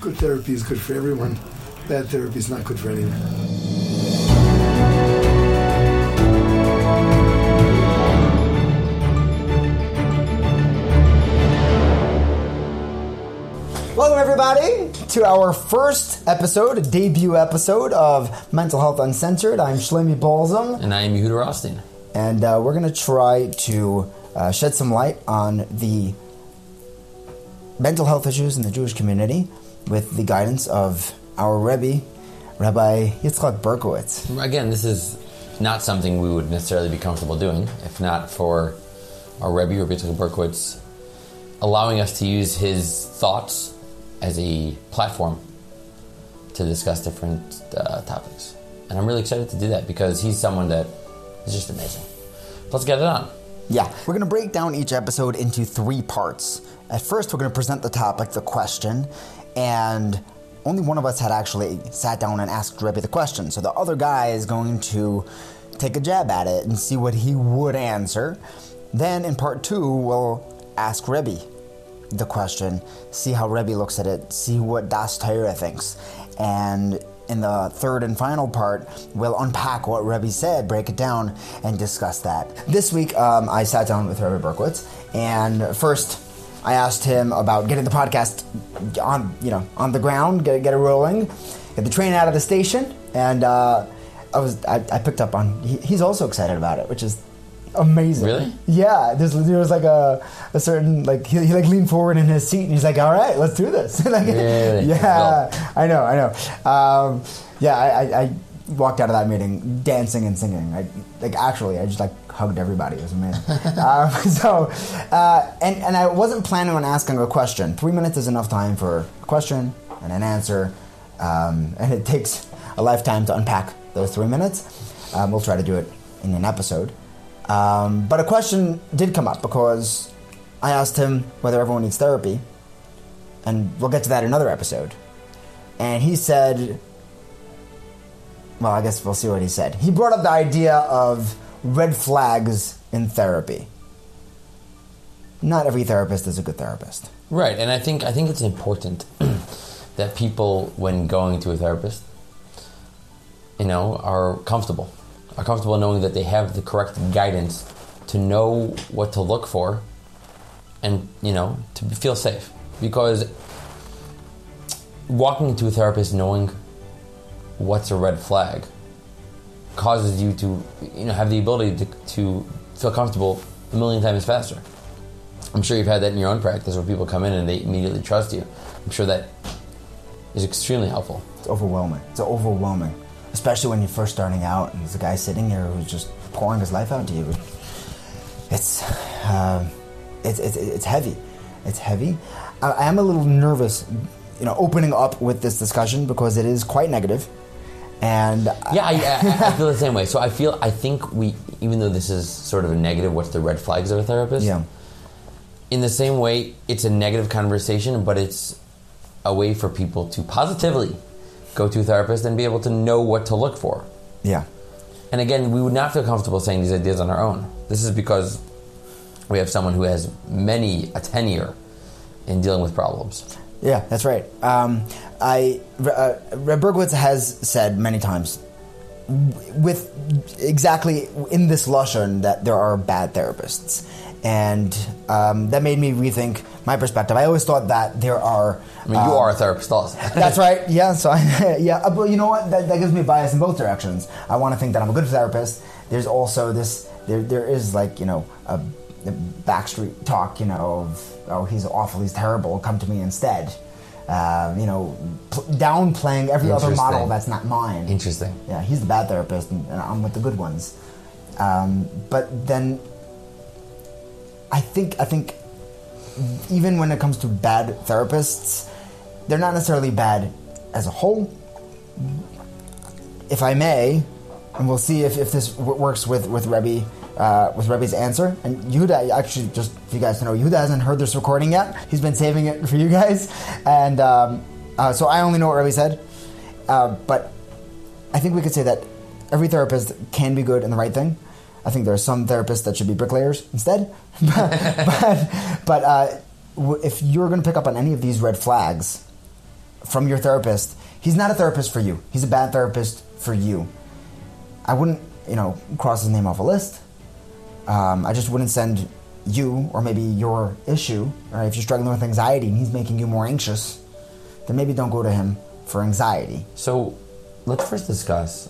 Good therapy is good for everyone. Bad therapy is not good for anyone. Welcome, everybody, to our first episode, debut episode of Mental Health Uncensored. I'm Shlomi Balsam, And I am Yehuda Rothstein. and uh, we're going to try to uh, shed some light on the mental health issues in the Jewish community with the guidance of our Rebbe, Rabbi Yitzchak Berkowitz. Again, this is not something we would necessarily be comfortable doing if not for our Rebbe, Rabbi Yitzchak Berkowitz, allowing us to use his thoughts as a platform to discuss different uh, topics. And I'm really excited to do that because he's someone that is just amazing. Let's get it on. Yeah, we're going to break down each episode into three parts. At first, we're going to present the topic, the question, and only one of us had actually sat down and asked Rebbe the question. So the other guy is going to take a jab at it and see what he would answer. Then in part two, we'll ask Rebbe the question, see how Rebbe looks at it, see what Das Torah thinks. And in the third and final part, we'll unpack what Rebbe said, break it down, and discuss that. This week, um, I sat down with Rebbe Berkowitz, and first, I asked him about getting the podcast on, you know, on the ground, get, get it rolling, get the train out of the station, and uh, I was, I, I picked up on. He, he's also excited about it, which is amazing. Really? Yeah. There's, there was like a, a certain like he, he like leaned forward in his seat and he's like, "All right, let's do this." like, Really? Yeah. I know. I know. Um, yeah. I, I, I walked out of that meeting dancing and singing. I like actually I just like hugged everybody. It was amazing. um, so uh, and and I wasn't planning on asking a question. Three minutes is enough time for a question and an answer, um, and it takes a lifetime to unpack those three minutes. Um, we'll try to do it in an episode. Um, but a question did come up because I asked him whether everyone needs therapy, and we'll get to that in another episode. And he said, well, I guess we'll see what he said. He brought up the idea of red flags in therapy. Not every therapist is a good therapist. Right, and I think I think it's important that people, when going to a therapist, you know, are comfortable, are comfortable knowing that they have the correct guidance to know what to look for, and you know, to feel safe. Because walking into a therapist knowing what's a red flag causes you to, you know, have the ability to, to feel comfortable a million times faster. I'm sure you've had that in your own practice where people come in and they immediately trust you. I'm sure that is extremely helpful. It's overwhelming. It's overwhelming. Especially when you're first starting out and there's a guy sitting here who's just pouring his life out to you. It's, uh, it's, it's, it's heavy. It's heavy. I, I am a little nervous, you know, opening up with this discussion because it is quite negative. And Yeah, I, I, I feel the same way. So I feel, I think we, even though this is sort of a negative, what's the red flags of a therapist? yeah, In the same way, it's a negative conversation, but it's a way for people to positively go to a therapist and be able to know what to look for. yeah, And again, we would not feel comfortable saying these ideas on our own. This is because we have someone who has many a tenure in dealing with problems. Yeah. That's right. Um, I uh, Berkowitz has said many times, with exactly in this lashon that there are bad therapists, and um, that made me rethink my perspective. I always thought that there are. I mean, you are a therapist also. That's right. Yeah. So I, yeah, uh, but you know what? That, that gives me bias in both directions. I want to think that I'm a good therapist. There's also this. There, there is like you know a, a backstreet talk. You know of oh he's awful, he's terrible. Come to me instead. Uh, you know, pl- downplaying every other model that's not mine. Interesting. Yeah, he's the bad therapist, and, and I'm with the good ones. Um, but then, I think I think even when it comes to bad therapists, they're not necessarily bad as a whole. If I may, and we'll see if, if this w- works with with Rebbe uh, with Rebbe's answer. And Yehuda, actually, just for you guys to know, Yehuda hasn't heard this recording yet. He's been saving it for you guys, and um, uh, so I only know what Rebbe said. Uh, but I think we could say that every therapist can be good in the right thing. I think there are some therapists that should be bricklayers instead. but but, uh, if you're going to pick up on any of these red flags, from your therapist, he's not a therapist for you. He's a bad therapist for you. I wouldn't, you know, cross his name off a list. Um, I just wouldn't send you or maybe your issue, right? If you're struggling with anxiety and he's making you more anxious, then maybe don't go to him for anxiety. So let's first discuss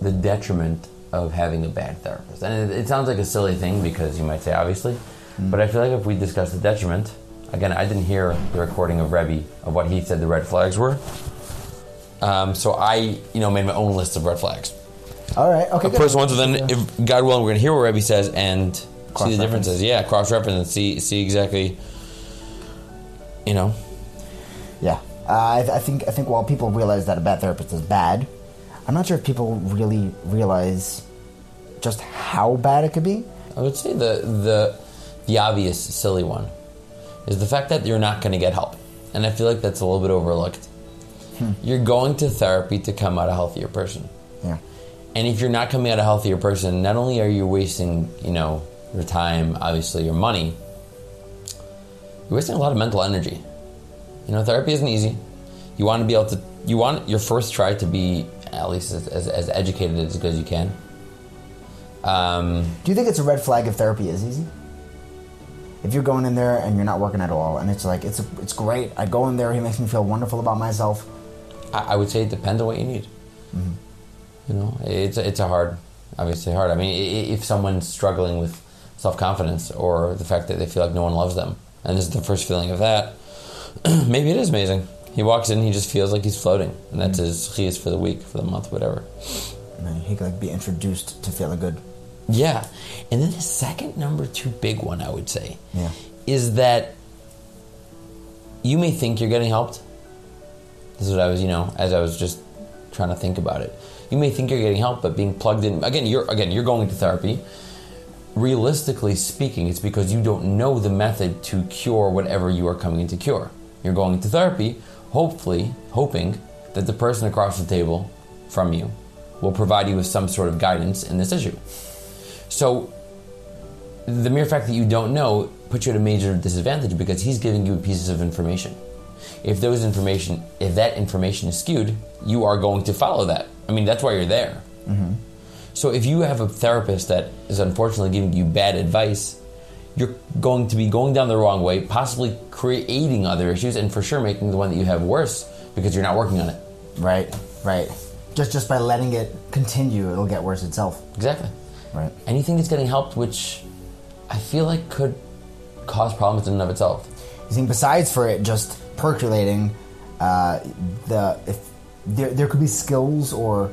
the detriment of having a bad therapist. And it, it sounds like a silly thing because you might say, obviously, but I feel like if we discuss the detriment, again, I didn't hear the recording of Rebbe of what he said the red flags were. Um, so I, you know, made my own list of red flags. All right. Okay. The first one, so then, if God willing, we're going to hear what Rebbe says and see the differences. Yeah, cross reference and see see exactly, you know, Yeah, uh, I, I think I think while people realize that a bad therapist is bad, I'm not sure if people really realize just how bad it could be. I would say the the the obvious silly one is the fact that you're not going to get help, and I feel like that's a little bit overlooked. You're going to therapy to come out a healthier person, Yeah, and if you're not coming out a healthier person, not only are you wasting, you know, your time, obviously your money, you're wasting a lot of mental energy. You know, therapy isn't easy. You want to be able to. You want your first try to be at least as, as, as educated as good as you can. Um, Do you think it's a red flag if therapy is easy? If you're going in there and you're not working at all, and it's like it's a, it's great. I go in there, he makes me feel wonderful about myself. I, I would say it depends on what you need. You know, it's it's a hard, obviously hard. I mean, if someone's struggling with self confidence or the fact that they feel like no one loves them, and this is the first feeling of that, maybe it is amazing. He walks in, he just feels like he's floating, and that's mm. his he is for the week, for the month, whatever. And then he could like be introduced to feeling good. Yeah, and then the second number two big one, I would say, Yeah. is that you may think you're getting helped. This is what I was, you know, as I was just trying to think about it. You may think you're getting help, but being plugged in again, you're again, you're going to therapy. Realistically speaking, it's because you don't know the method to cure whatever you are coming in to cure. You're going to therapy, hopefully, hoping that the person across the table from you will provide you with some sort of guidance in this issue. So the mere fact that you don't know puts you at a major disadvantage because he's giving you pieces of information. If those information, if that information is skewed, you are going to follow that. I mean, that's why you're there. So if you have a therapist that is unfortunately giving you bad advice, you're going to be going down the wrong way, possibly creating other issues, and for sure making the one that you have worse because you're not working on it. Right. Right. Just just by letting it continue, it'll get worse itself. Exactly. Right. Anything that's getting helped, which I feel like could cause problems in and of itself. You think besides for it just percolating, uh, the if there there could be skills or,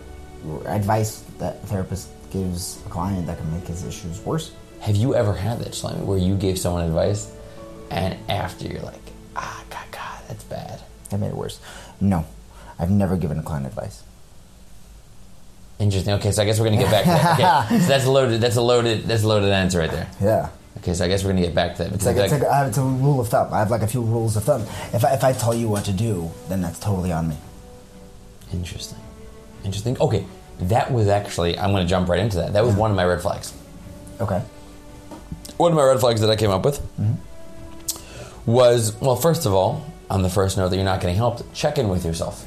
advice that a therapist gives a client that can make his issues worse. Have you ever had that, Shlomi, where you gave someone advice and after you're like, ah, God, God, that's bad? That made it worse. No, I've never given a client advice. Interesting. Okay, so I guess we're gonna get back to that. Okay, so that's a loaded. That's a loaded. That's a loaded answer right there. Yeah. Okay, so I guess we're gonna get back to that. It's like, it's like uh, it's a rule of thumb. I have like a few rules of thumb. If I, if I tell you what to do, then that's totally on me. Interesting. Interesting. Okay, that was actually. I'm gonna jump right into that. That was one of my red flags. Okay. one of my red flags that I came up with mm-hmm. was well, first of all, on the first note that you're not getting helped, check in with yourself.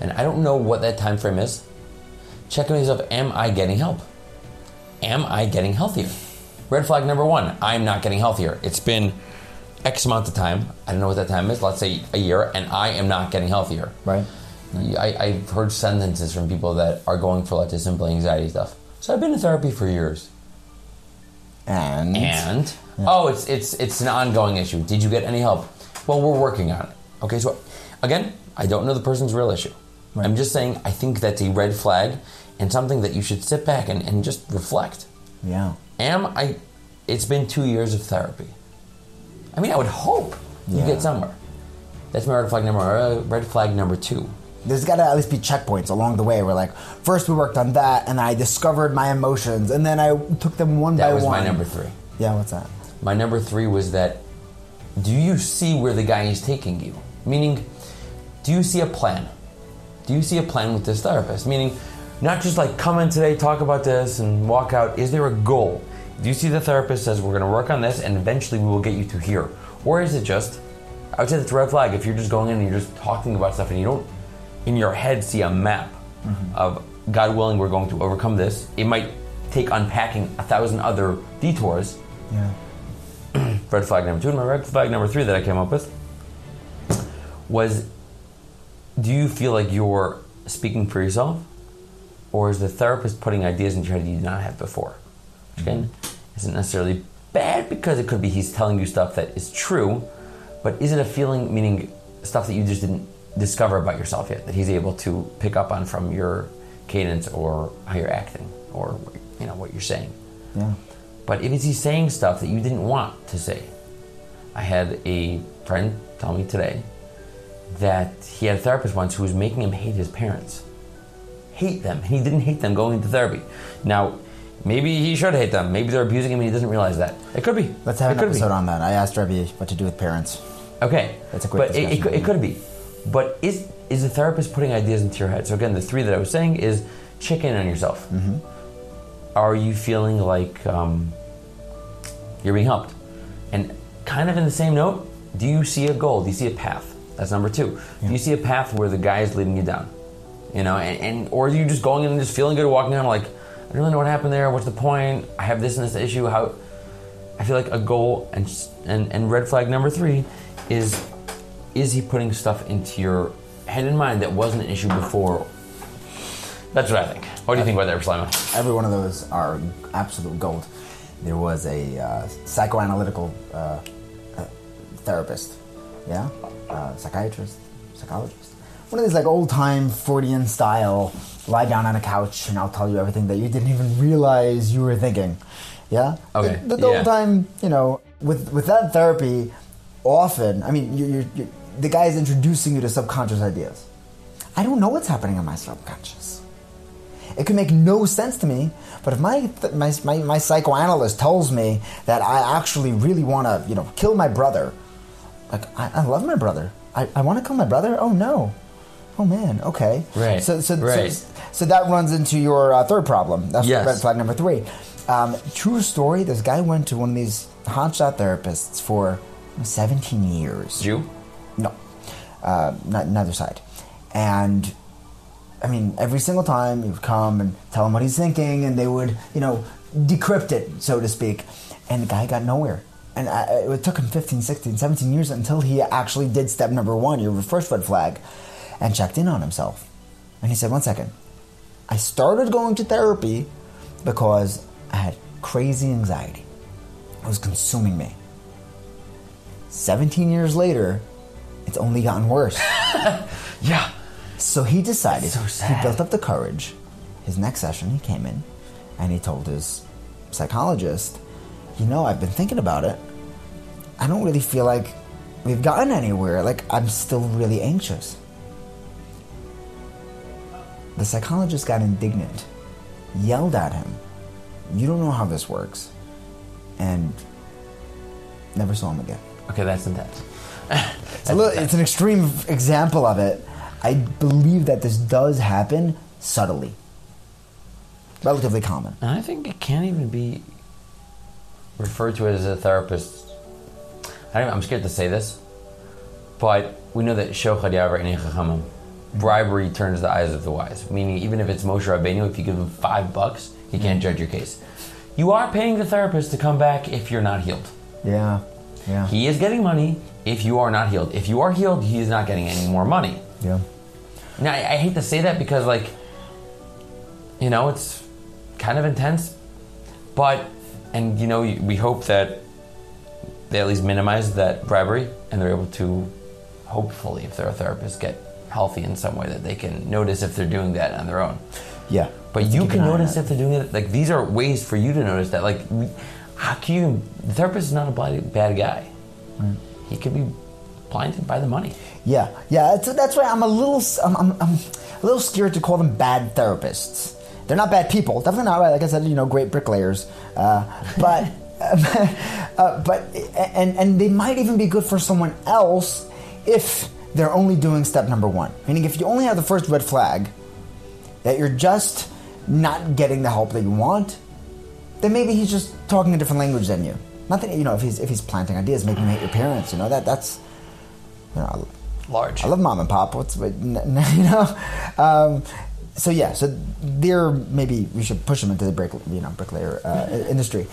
And I don't know what that time frame is. Check in with yourself. Am I getting help? Am I getting healthier? Red flag number one: I'm not getting healthier. It's been X amount of time. I don't know what that time is. Let's say a year, and I am not getting healthier. Right. I, I've heard sentences from people that are going for like this simple anxiety stuff. So I've been in therapy for years. And And oh, it's it's it's an ongoing issue. Did you get any help? Well, we're working on it. Okay, so again, I don't know the person's real issue. Right. I'm just saying I think that's a red flag and something that you should sit back and, and just reflect. yeah. Am I it's been two years of therapy. I mean I would hope you get somewhere. That's my red flag number uh, red flag number two. There's got to at least be checkpoints along the way where, like, first we worked on that, and I discovered my emotions, and then I took them one That by one. That was my number three. Yeah, what's that? My number three was that do you see where the guy is taking you? Meaning, do you see a plan? Do you see a plan with this therapist? Meaning, not just like come in today, talk about this, and walk out. Is there a goal? Do you see the therapist says we're going to work on this, and eventually we will get you to here? Or is it just I would say that's a red flag if you're just going in and you're just talking about stuff and you don't, in your head, see a map mm-hmm. of God willing, we're going to overcome this. It might take unpacking a thousand other detours. Yeah. Red flag number two, and my red flag number three that I came up with was do you feel like you're speaking for yourself? Or is the therapist putting ideas into your head you did not have before? Which again mm-hmm. isn't necessarily bad because it could be he's telling you stuff that is true, but is it a feeling, meaning stuff that you just didn't discover about yourself yet, that he's able to pick up on from your cadence or how you're acting or you know what you're saying? Yeah. But if he's saying stuff that you didn't want to say, I had a friend tell me today that he had a therapist once who was making him hate his parents. Hate them. And he didn't hate them going into therapy. Now, maybe he should hate them. Maybe they're abusing him and he doesn't realize that. It could be. Let's have it an episode be. on that. I asked Rebbe what to do with parents. Okay. That's a quick But it, it, it could be. But is is the therapist putting ideas into your head? So again, the three that I was saying is check in on yourself. Mm-hmm. Are you feeling like um, you're being helped? And kind of in the same note, do you see a goal? Do you see a path? That's number two. Do you see a path where the guy is leading you down? You know, and, and or are you just going in and just feeling good, walking down like, I don't really know what happened there. What's the point? I have this and this issue. How? I feel like a goal and and and red flag number three is is he putting stuff into your head and mind that wasn't an issue before? That's what I think. What do you think about that, Shlomi? Every one of those are absolute gold. There was a uh, psychoanalytical uh, uh, therapist, yeah, uh, psychiatrist, psychologist. One of these like old time Freudian style, lie down on a couch and I'll tell you everything that you didn't even realize you were thinking. Yeah. Okay, The, the yeah. old time, you know, with with that therapy, often, I mean, you, you, you, the guy is introducing you to subconscious ideas. I don't know what's happening in my subconscious. It could make no sense to me, but if my th- my, my, my psychoanalyst tells me that I actually really want to, you know, kill my brother, like I, I love my brother, I, I want to kill my brother. Oh no, oh man, okay, Right, So so right. so, so that runs into your uh, third problem. That's Yes. red flag number three. Um, true story. This guy went to one of these hotshot therapists for 17 years. Jew? No, uh, not neither side. And I mean, every single time he would come and tell him what he's thinking, and they would, you know, decrypt it, so to speak. And the guy got nowhere. And I, it took him 15, 16, 17 years until he actually did step number one, your first red flag, and checked in on himself. And he said, one second. I started going to therapy because I had crazy anxiety. It was consuming me. 17 years later, it's only gotten worse. Yeah. So he decided, So he built up the courage. His next session, he came in and he told his psychologist, You know, I've been thinking about it. I don't really feel like we've gotten anywhere. Like, I'm still really anxious. The psychologist got indignant, yelled at him, You don't know how this works, and never saw him again. Okay, that's intense. It's, a little, it's an extreme example of it. I believe that this does happen subtly, relatively common. And I think it can't even be referred to as a therapist. I don't, I'm scared to say this, but we know that shochad yavar einei chachamim. bribery turns the eyes of the wise. Meaning, even if it's Moshe Rabbeinu, if you give him five bucks, he can't mm. judge your case. You are paying the therapist to come back if you're not healed. Yeah, yeah, He is getting money if you are not healed. If you are healed, he is not getting any more money. yeah. Now, I, I hate to say that because, like, you know, it's kind of intense, but, and, you know, we hope that they at least minimize that bribery and they're able to, hopefully, if they're a therapist, get healthy in some way that they can notice if they're doing that on their own. Yeah. But you can an eye on notice if they're doing it. Like, these are ways for you to notice that. Like, we- how can you, the therapist is not a bad, guy. He could be blinded by the money. Yeah, yeah. That's, that's why I'm a little, I'm, I'm, I'm a little scared to call them bad therapists. They're not bad people. Definitely not. Like I said, you know, great bricklayers. Uh, but, uh, but, and and they might even be good for someone else if they're only doing step number one. Meaning, if you only have the first red flag, that you're just not getting the help that you want, then maybe he's just talking a different language than you. Not that you know if he's if he's planting ideas, making you hate your parents. You know that that's you know, Large. I love mom and pop. What's but n- n- you know? Um, so yeah, so there maybe we should push them into the brick, you know, bricklayer uh, industry.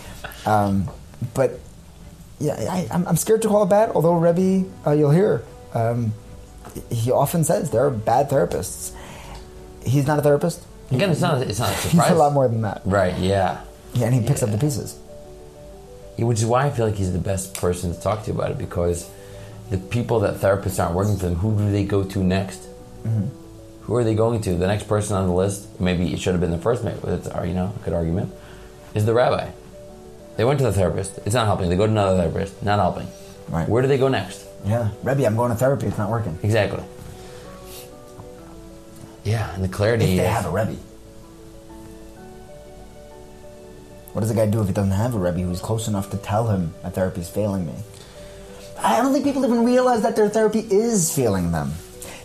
Um, but yeah, I, I'm, I'm scared to call it bad. Although Rebbe, uh, you'll hear, um, he often says there are bad therapists. He's not a therapist. Again, it's not. It's not a He's a lot more than that. Right. Yeah. Yeah, and he picks up the pieces. Yeah, Which is why I feel like he's the best person to talk to about it because the people that therapists aren't working for them, who do they go to next? Who are they going to? The next person on the list, maybe it should have been the first, maybe it's uh, you know a good argument, is the rabbi. They went to the therapist. It's not helping. They go to another therapist. Not helping. Right. Where do they go next? Yeah, Rebbe, I'm going to therapy. It's not working. Exactly. Yeah, and the clarity. If they is- have a Rebbe. What does a guy do if he doesn't have a Rebbe who's close enough to tell him that is failing me? I don't think people even realize that their therapy is failing them.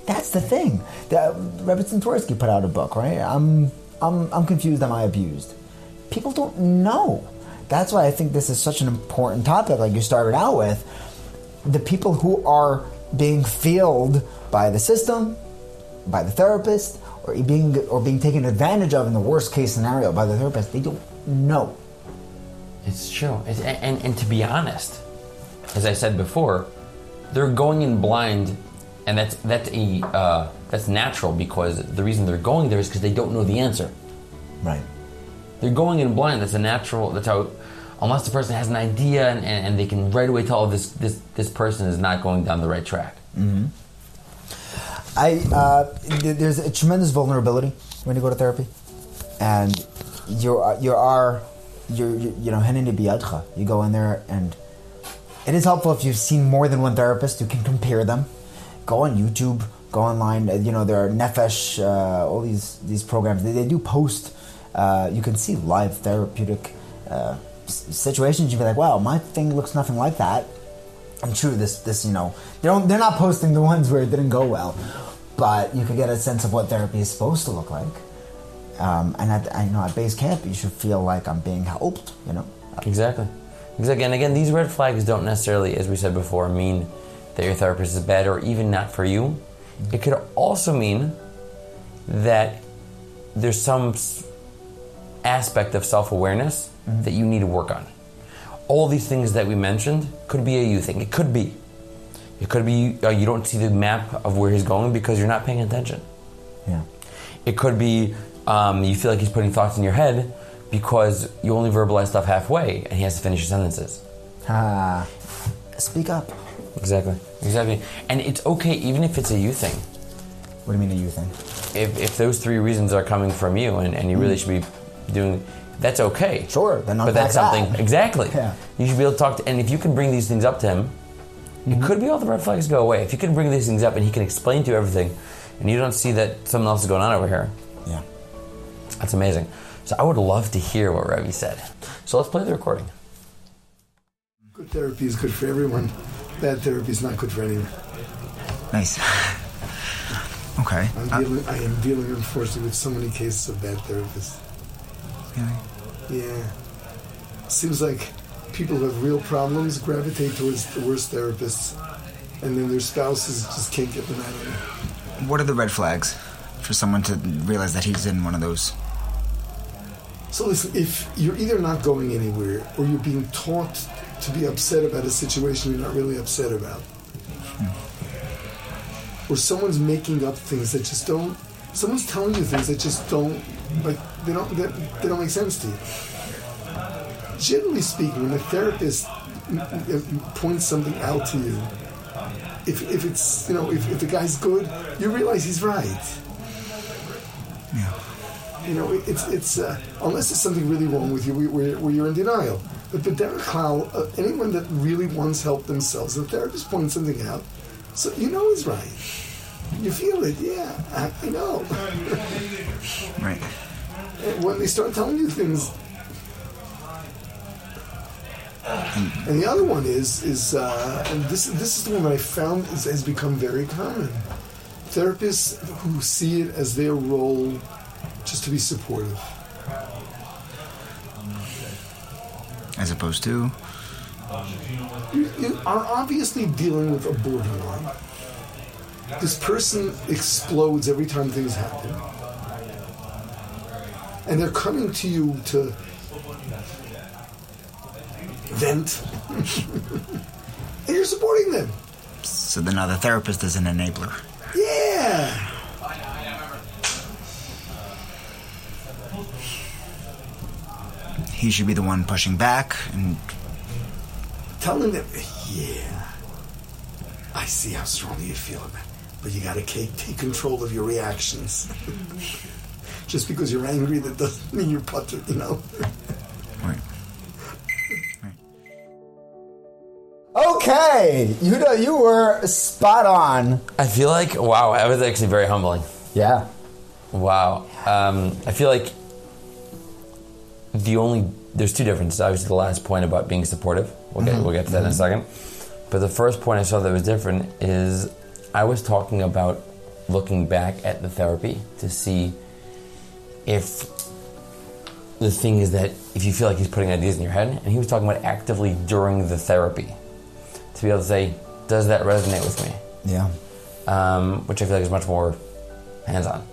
That's the thing. The, uh, Rebbe Twerski put out a book, right? I'm, I'm, I'm confused. Am I abused? People don't know. That's why I think this is such an important topic. Like you started out with, the people who are being failed by the system, by the therapist, or being or being taken advantage of in the worst case scenario by the therapist, they don't know. It's true. It's, and, and, to be honest, as I said before, they're going in blind, and that's that's a uh, that's natural because the reason they're going there is because they don't know the answer. Right. They're going in blind. That's a natural. That's how. Unless the person has an idea and, and, and they can right away tell oh, this this this person is not going down the right track. I uh, there's a tremendous vulnerability when you go to therapy, and you you are you you know henini biyadcha. You go in there, and it is helpful if you've seen more than one therapist. You can compare them. Go on YouTube. Go online. uh, You know there are Nefesh. Uh, all these these programs. They, they do post. Uh, you can see live therapeutic uh, situations. You'd be like, wow, my thing looks nothing like that. I'm true. This, this, you know, they don't. They're not posting the ones where it didn't go well, but you could get a sense of what therapy is supposed to look like. Um, and at, I know at base camp, you should feel like I'm being helped. You know, Exactly. Exactly. And again, these red flags don't necessarily, as we said before, mean that your therapist is bad or even not for you. It could also mean that there's some aspect of self awareness that you need to work on. All these things that we mentioned could be a you thing. It could be. It could be uh, you don't see the map of where he's going because you're not paying attention. yeah, It could be um, you feel like he's putting thoughts in your head because you only verbalize stuff halfway and he has to finish his sentences. ah, speak up. Exactly. Exactly. And it's okay even if it's a you thing. What do you mean a you thing? If, if those three reasons are coming from you and, and you really should be doing that's okay. Sure, then But that's something that. exactly. Yeah. You should be able to talk to and if you can bring these things up to him, it could be all the red flags go away. If you can bring these things up and he can explain to you everything and you don't see that something else is going on over here. That's amazing. So I would love to hear what Rebbe said. So let's play the recording. Good therapy is good for everyone. Bad therapy is not good for anyone. Nice. okay. I'm uh, dealing, I am dealing, unfortunately, with so many cases of bad therapists. Yeah. Seems like people who have real problems gravitate towards the worst therapists, and then their spouses just can't get them out of it. What are the red flags for someone to realize that he's in one of those? So listen, if you're either not going anywhere or you're being taught to be upset about a situation you're not really upset about, or someone's making up things that just don't, someone's telling you things that just don't, like they don't, they, they don't make sense to you. Generally speaking, when a therapist points something out to you, if, if it's you know if, if the guy's good, you realize he's right. You know, it's it's uh, unless there's something really wrong with you, where, you're in denial. But derech klal, uh, anyone that really wants help themselves, the therapist points something out, so you know he's right. You feel it, yeah. I, I know. Right. When they start telling you things, and the other one is is uh, and this this is the one that I found is, has become very common. Therapists who see it as their role just to be supportive. As opposed to. you, you are obviously dealing with a borderline. this person explodes every time things happen. And they're coming to you to vent. and you're supporting them. So then now the therapist is an enabler. Yeah. He should be the one pushing back and Telling them, yeah. I see how strongly you feel about it. But you gotta take, take control of your reactions. Just because you're angry, that doesn't mean you're patur, you know? right. Okay, you know you were spot on. I feel like wow, that was actually very humbling. Yeah. Wow. Um, I feel like the only there's two differences. Obviously, the last point about being supportive. We'll get we'll get to that in a second. But the first point I saw that was different is I was talking about looking back at the therapy to see if the thing is that if you feel like he's putting ideas in your head, and he was talking about actively during the therapy to be able to say, does that resonate with me? Yeah. um, which I feel like is much more hands-on.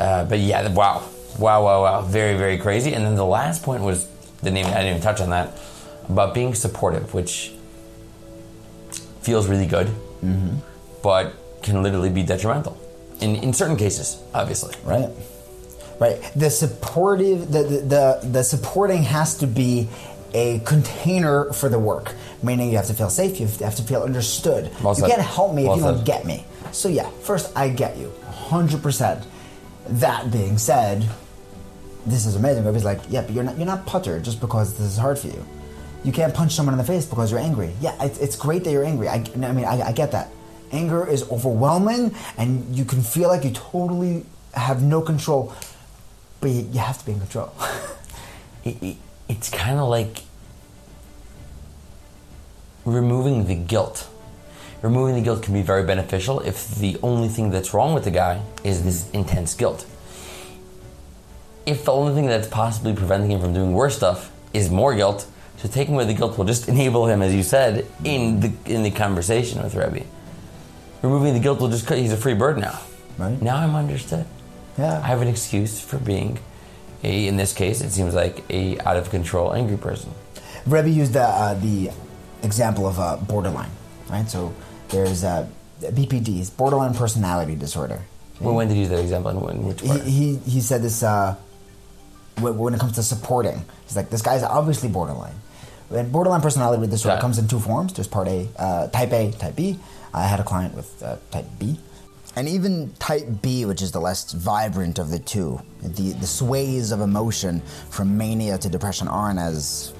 Uh, but yeah, wow, wow, wow, wow, very, very crazy. And then the last point was didn't even I didn't even touch on that about being supportive, which feels really good, mm-hmm. but can literally be detrimental in in certain cases, obviously. Right. Right. The supportive, the, the, the, the supporting has to be a container for the work, meaning you have to feel safe, you have to feel understood. Well you can't help me Well if you don't get me. So, yeah, first, I get you 100%. That being said, this is amazing. Everybody's like, yeah, but you're not, you're not patur just because this is hard for you. You can't punch someone in the face because you're angry. Yeah, it's, it's great that you're angry. I, I mean, I, I get that. Anger is overwhelming, and you can feel like you totally have no control, but you, you have to be in control. it, it, it's kind of like removing the guilt. Removing the guilt can be very beneficial if the only thing that's wrong with the guy is this intense guilt. If the only thing that's possibly preventing him from doing worse stuff is more guilt, so taking away the guilt will just enable him, as you said, in the in the conversation with Rebbe. Removing the guilt will just cut. He's a free bird now. Right. Now I'm understood. yeah. I have an excuse for being a, in this case, it seems like a out of control angry person. Rebbe used the, uh, the example of uh, borderline, right? So there's uh, BPDs, borderline personality disorder. Well, when did you use that example? and when, which He, part? he, he said this uh, when, when it comes to supporting. He's like, this guy's obviously borderline. And borderline personality disorder Yeah. comes in two forms. There's part A, uh, type A, type B. I had a client with uh, type B. And even type B, which is the less vibrant of the two, the, the sways of emotion from mania to depression aren't as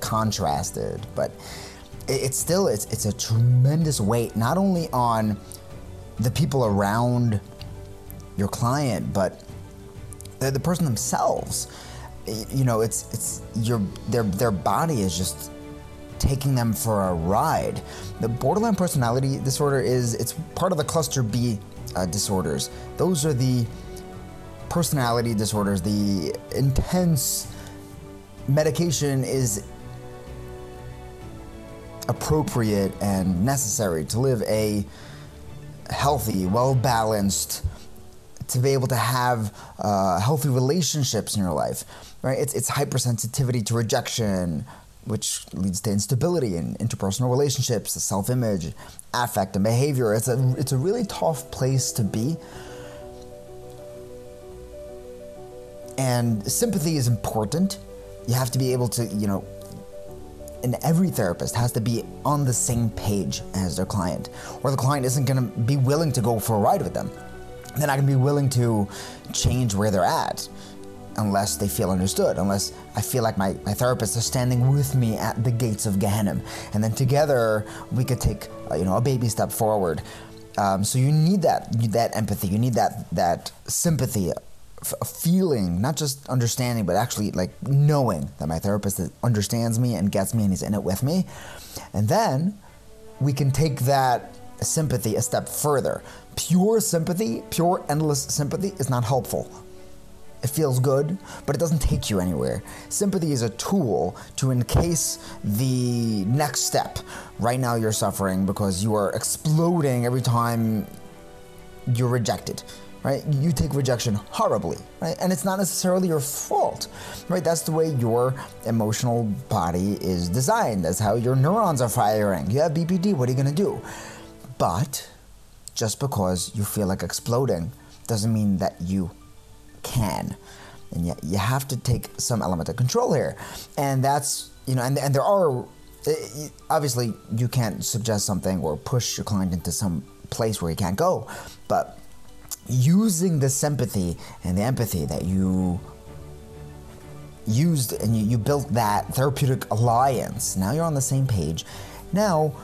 contrasted, but it's still it's, it's a tremendous weight not only on the people around your client, but the, the person themselves. You know, it's it's your their their body is just taking them for a ride. The borderline personality disorder is it's part of the cluster B uh, disorders. Those are the personality disorders. The intense medication is appropriate and necessary to live a healthy, well balanced, to be able to have uh, healthy relationships in your life, right? It's, it's hypersensitivity to rejection, which leads to instability in interpersonal relationships, self image, affect, and behavior. It's a, it's a really tough place to be. And sympathy is important. You have to be able to, you know, and every therapist has to be on the same page as their client, or the client isn't to be willing to go for a ride with them. They're not to be willing to change where they're at unless they feel understood, unless I feel like my, my therapist is standing with me at the gates of Gehenna. And then together we could take uh, you know a baby step forward. Um, so you need that that empathy, you need that that sympathy, a feeling, not just understanding, but actually like knowing that my therapist understands me and gets me and he's in it with me. And then we can take that sympathy a step further. Pure sympathy, pure endless sympathy is not helpful. It feels good, but it doesn't take you anywhere. Sympathy is a tool to encase the next step. Right now, you're suffering because you are exploding every time you're rejected right? You take rejection horribly right? And it's not necessarily your fault right? That's the way your emotional body is designed. That's how your neurons are firing. You have bpd what are you going to do? But just because you feel like exploding doesn't mean that you can. And yet you have to take some element of control here. And that's you know and, and there are eh, obviously you can't suggest something or push your client into some place where he can't go. But using the sympathy and the empathy that you used and you, you built that therapeutic alliance. Now you're on the same page. Now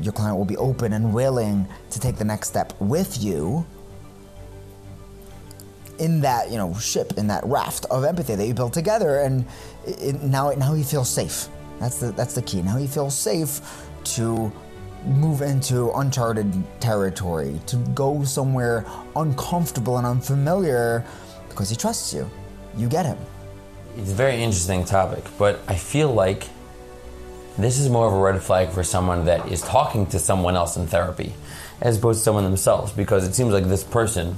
your client will be open and willing to take the next step with you in that you know ship in that raft of empathy that you built together. And it, now now he feels safe. That's the that's the key. Now he feels safe to move into uncharted territory to go somewhere uncomfortable and unfamiliar because he trusts you you get him It's a very interesting topic, but I feel like this is more of a red flag for someone that is talking to someone else in therapy as opposed to someone themselves because it seems like this person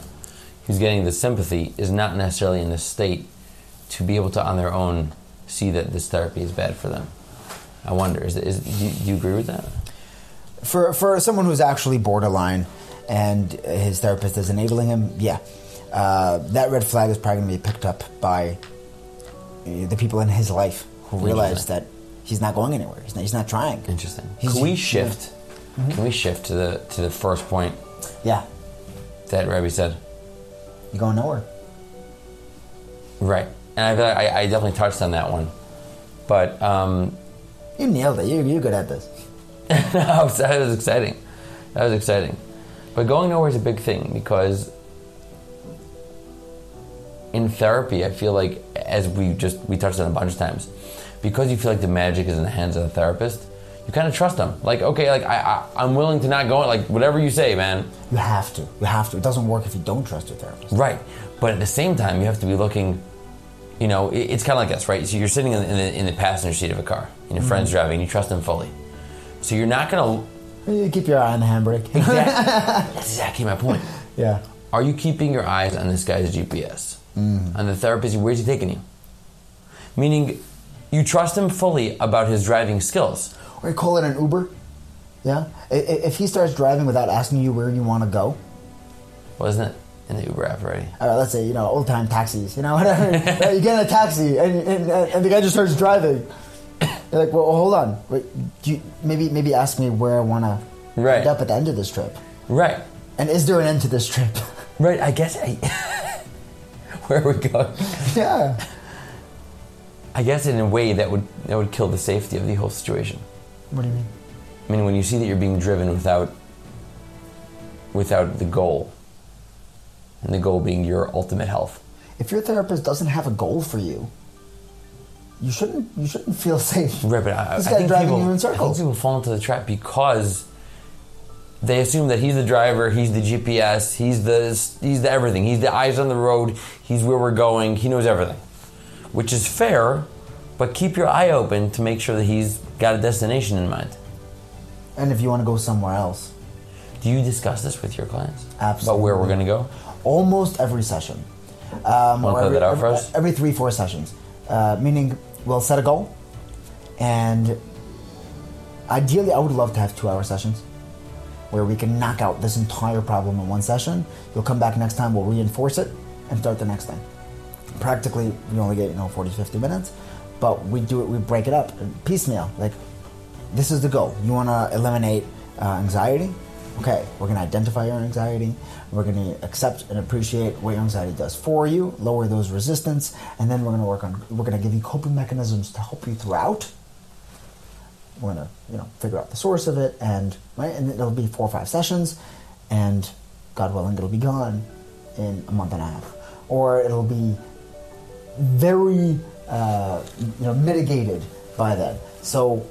who's getting the sympathy is not necessarily in the state to be able to on their own see that this therapy is bad for them. I wonder, is, is do, do you agree with that? For for someone who's actually borderline and his therapist is enabling him, yeah, uh, that red flag is probably going to be picked up by uh, the people in his life who realize that he's not going anywhere. He's not, he's not trying. Interesting. He's- Can we shift? Can we shift to the to the first point Yeah, that Rebbe said? you're going nowhere. Right, and I, feel I, I definitely touched on that one, but um, You nailed it. You, you're good at this. that, was, that was exciting. That was exciting. But going nowhere is a big thing because in therapy, I feel like, as we just we touched on a bunch of times, because you feel like the magic is in the hands of the therapist, you kind of trust them. Like, okay, like I, I I'm willing to not go. Like whatever you say, man. You have to. You have to. It doesn't work if you don't trust your therapist. Right. But at the same time, you have to be looking. You know, it, it's kind of like this, right? So you're sitting in the, in the, in the passenger seat of a car, and your friend's mm-hmm. driving, you trust them fully. So you're not gonna. Keep your eye on the handbrake. Exactly, that's exactly my point. yeah. Are you keeping your eyes on this guy's GPS? On the therapist, where's he taking you? Meaning, you trust him fully about his driving skills. Or you call it an Uber. Yeah. If he starts driving without asking you where you want to go, Wasn't it in the Uber app already? uh, let's say you know old time taxis, you know whatever. You get in a taxi and, and and the guy just starts driving. You're like, well, hold on. Wait, do you, maybe maybe ask me where I want to Right. end up at the end of this trip, Right. and is there an end to this trip? Right. I guess. I, where are we going? yeah. I guess in a way that would that would kill the safety of the whole situation. What do you mean? I mean, when you see that you're being driven without without the goal, and the goal being your ultimate health. If your therapist doesn't have a goal for you, you shouldn't you shouldn't feel safe. Right, but I, this I guy's think driving people, you in circles. people fall into the trap because they assume that he's the driver, he's the GPS, he's the he's the everything, he's the eyes on the road, he's where we're going, he knows everything, which is fair, but keep your eye open to make sure that he's got a destination in mind. And if you want to go somewhere else, Do you discuss this with your clients Absolutely. about where we're going to go? almost every session. Um, every, that out every, for us? every three, four sessions. Uh, meaning, we'll set a goal, and ideally, I would love to have two-hour sessions where we can knock out this entire problem in one session. You'll come back next time, we'll reinforce it, and start the next thing. Practically, we only get you know 40, 50 minutes, but we do it. We break it up piecemeal. Like, this is the goal. You want to eliminate uh, anxiety? Okay, we're going to identify your anxiety. We're going to accept and appreciate what your anxiety does for you, lower those resistance, and then we're going to work on. We're going to give you coping mechanisms to help you throughout. We're going to, you know, figure out the source of it, and right, and it'll be four or five sessions, and God willing, it'll be gone in a month and a half, or it'll be very uh, you know mitigated by then. So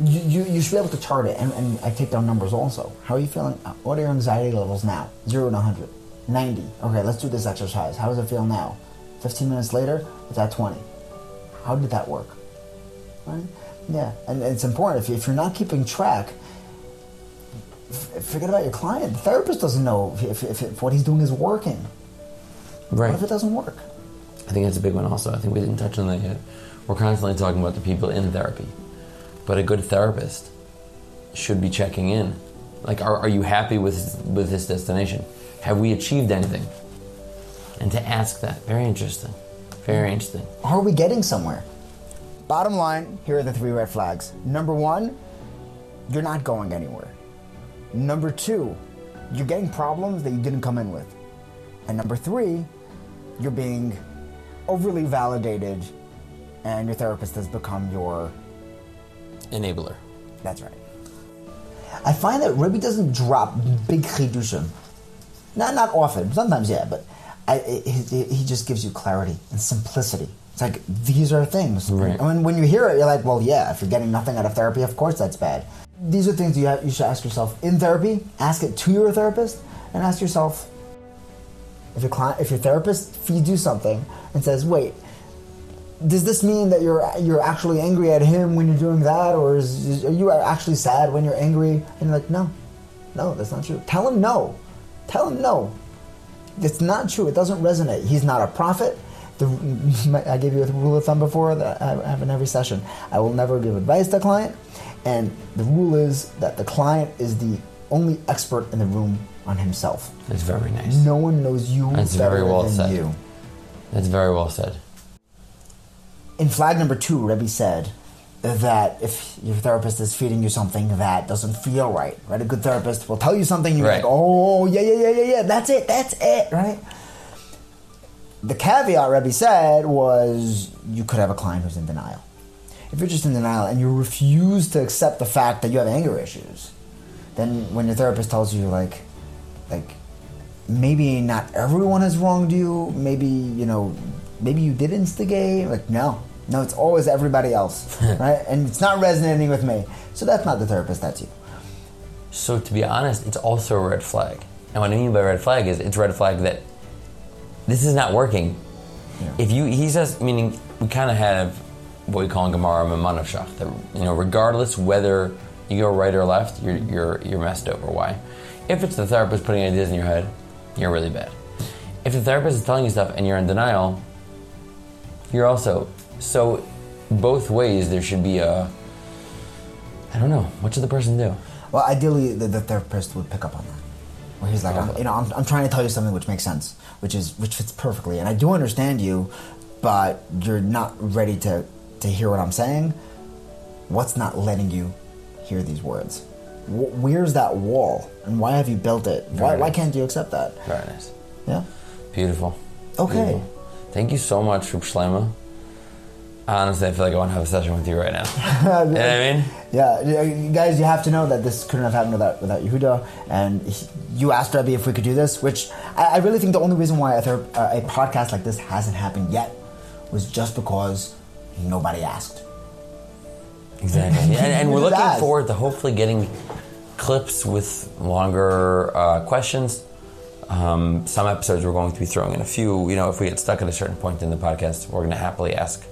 you, you, you should be able to chart it, and, and I take down numbers also. How are you feeling? Uh, What are your anxiety levels now? Zero to 100. 90. Okay, let's do this exercise. How does it feel now? 15 minutes later, it's at 20. How did that work? Right? Yeah, and it's important if, you, if you're not keeping track. f- Forget about your client. The therapist doesn't know if, if, if what he's doing is working. Right. What if it doesn't work? I think that's a big one also. I think we didn't touch on that yet. We're constantly talking about the people in therapy. But a good therapist should be checking in. Like, are, are you happy with, with this destination? Have we achieved anything? And to ask that. Very interesting. Very interesting. Are we getting somewhere? Bottom line, here are the three red flags. Number one, you're not going anywhere. Number two, you're getting problems that you didn't come in with. And number three, you're being overly validated and your therapist has become your. Enabler. That's right. I find that Rebbe doesn't drop big chidushim. Not not often. Sometimes, yeah, but I, he, he just gives you clarity and simplicity. It's like these are things. Right. And when, when you hear it, you're like, well, yeah. If you're getting nothing out of therapy, of course that's bad. These are things you have, you should ask yourself in therapy. Ask it to your therapist, and ask yourself if your client, if your therapist feeds you something and says, wait, does this mean that you're you're actually angry at him when you're doing that, or is, is- are you actually sad when you're angry? And you're like, no, no, that's not true. Tell him no. Tell him no. It's not true. It doesn't resonate. He's not a prophet. The, I gave you a rule of thumb before that I have in every session. I will never give advice to a client, and the rule is that the client is the only expert in the room on himself. That's very nice. No one knows you That's better very well than said. you. That's very well said. In flag number two, Rebbe said that if your therapist is feeding you something that doesn't feel right, right? A good therapist will tell you something, you're Right. like, oh, yeah, yeah, yeah, yeah, yeah, that's it, that's it, right? The caveat Rebbe said was you could have a client who's in denial. If you're just in denial and you refuse to accept the fact that you have anger issues, then when your therapist tells you, like, like, maybe not everyone has wronged you. Maybe you know, maybe you did instigate. Like no, no, it's always everybody else, right? And it's not resonating with me. So that's not the therapist. That's you. So to be honest, it's also a red flag. And what I mean by red flag is it's a red flag that this is not working. If you, he says, meaning we kind of have what we call in Gemara mimah nafshach, that you know, regardless whether you go right or left, you're you're you're messed over. Why? If it's the therapist putting ideas in your head, you're really bad. If the therapist is telling you stuff and you're in denial, you're also so. Both ways, there should be a. I don't know. What should the person do? Well, ideally, the, the therapist would pick up on that. Where he's like, I'm, you know, I'm, I'm trying to tell you something which makes sense, which is which fits perfectly, and I do understand you, but you're not ready to to hear what I'm saying. What's not letting you hear these words? Wh- Where's that wall, and why have you built it? Why, Very why can't you accept that? Very nice. Yeah. Beautiful. Okay. Beautiful. Thank you so much, Shlomi. Honestly, I feel like I want to have a session with you right now. you know what I mean? Yeah, yeah, guys, you have to know that this couldn't have happened without without Yehuda. And he, you asked Rebbe if we could do this, which I, I really think the only reason why a, ther- uh, a podcast like this hasn't happened yet was just because nobody asked. Exactly. and, and we're looking asked. forward to hopefully getting clips with longer uh, questions. Um, some episodes we're going to be throwing in a few. You know, if we get stuck at a certain point in the podcast, we're going to happily ask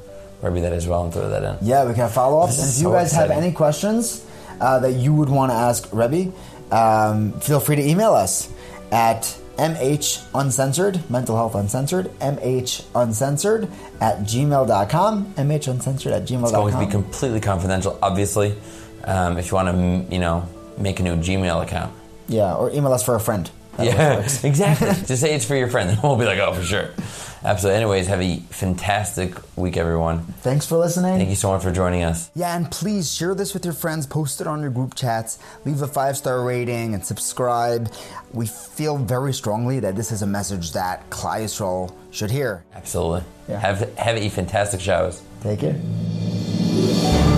Rebbe that as well and throw that in. Yeah, we can follow up. This And is if you so guys have any questions uh, that you would want to ask Rebbe, um, feel free to email us at mh uncensored mental health uncensored mh uncensored at gmail.com mh uncensored at gmail.com It's going to be completely confidential, obviously. Um, if you want to, you know, make a new Gmail account. yeah or email us for a friend That Yeah, exactly. Just say it's for your friend, and we'll be like, oh, for sure. Absolutely. Anyways, have a fantastic week, everyone. thanks for listening Thank you so much for joining us. Yeah, and please share this with your friends, post it on your group chats, leave a five star rating, and subscribe. We feel very strongly that this is a message that Yisrael should hear. Absolutely. Yeah. Have have a fantastic showers. Take care.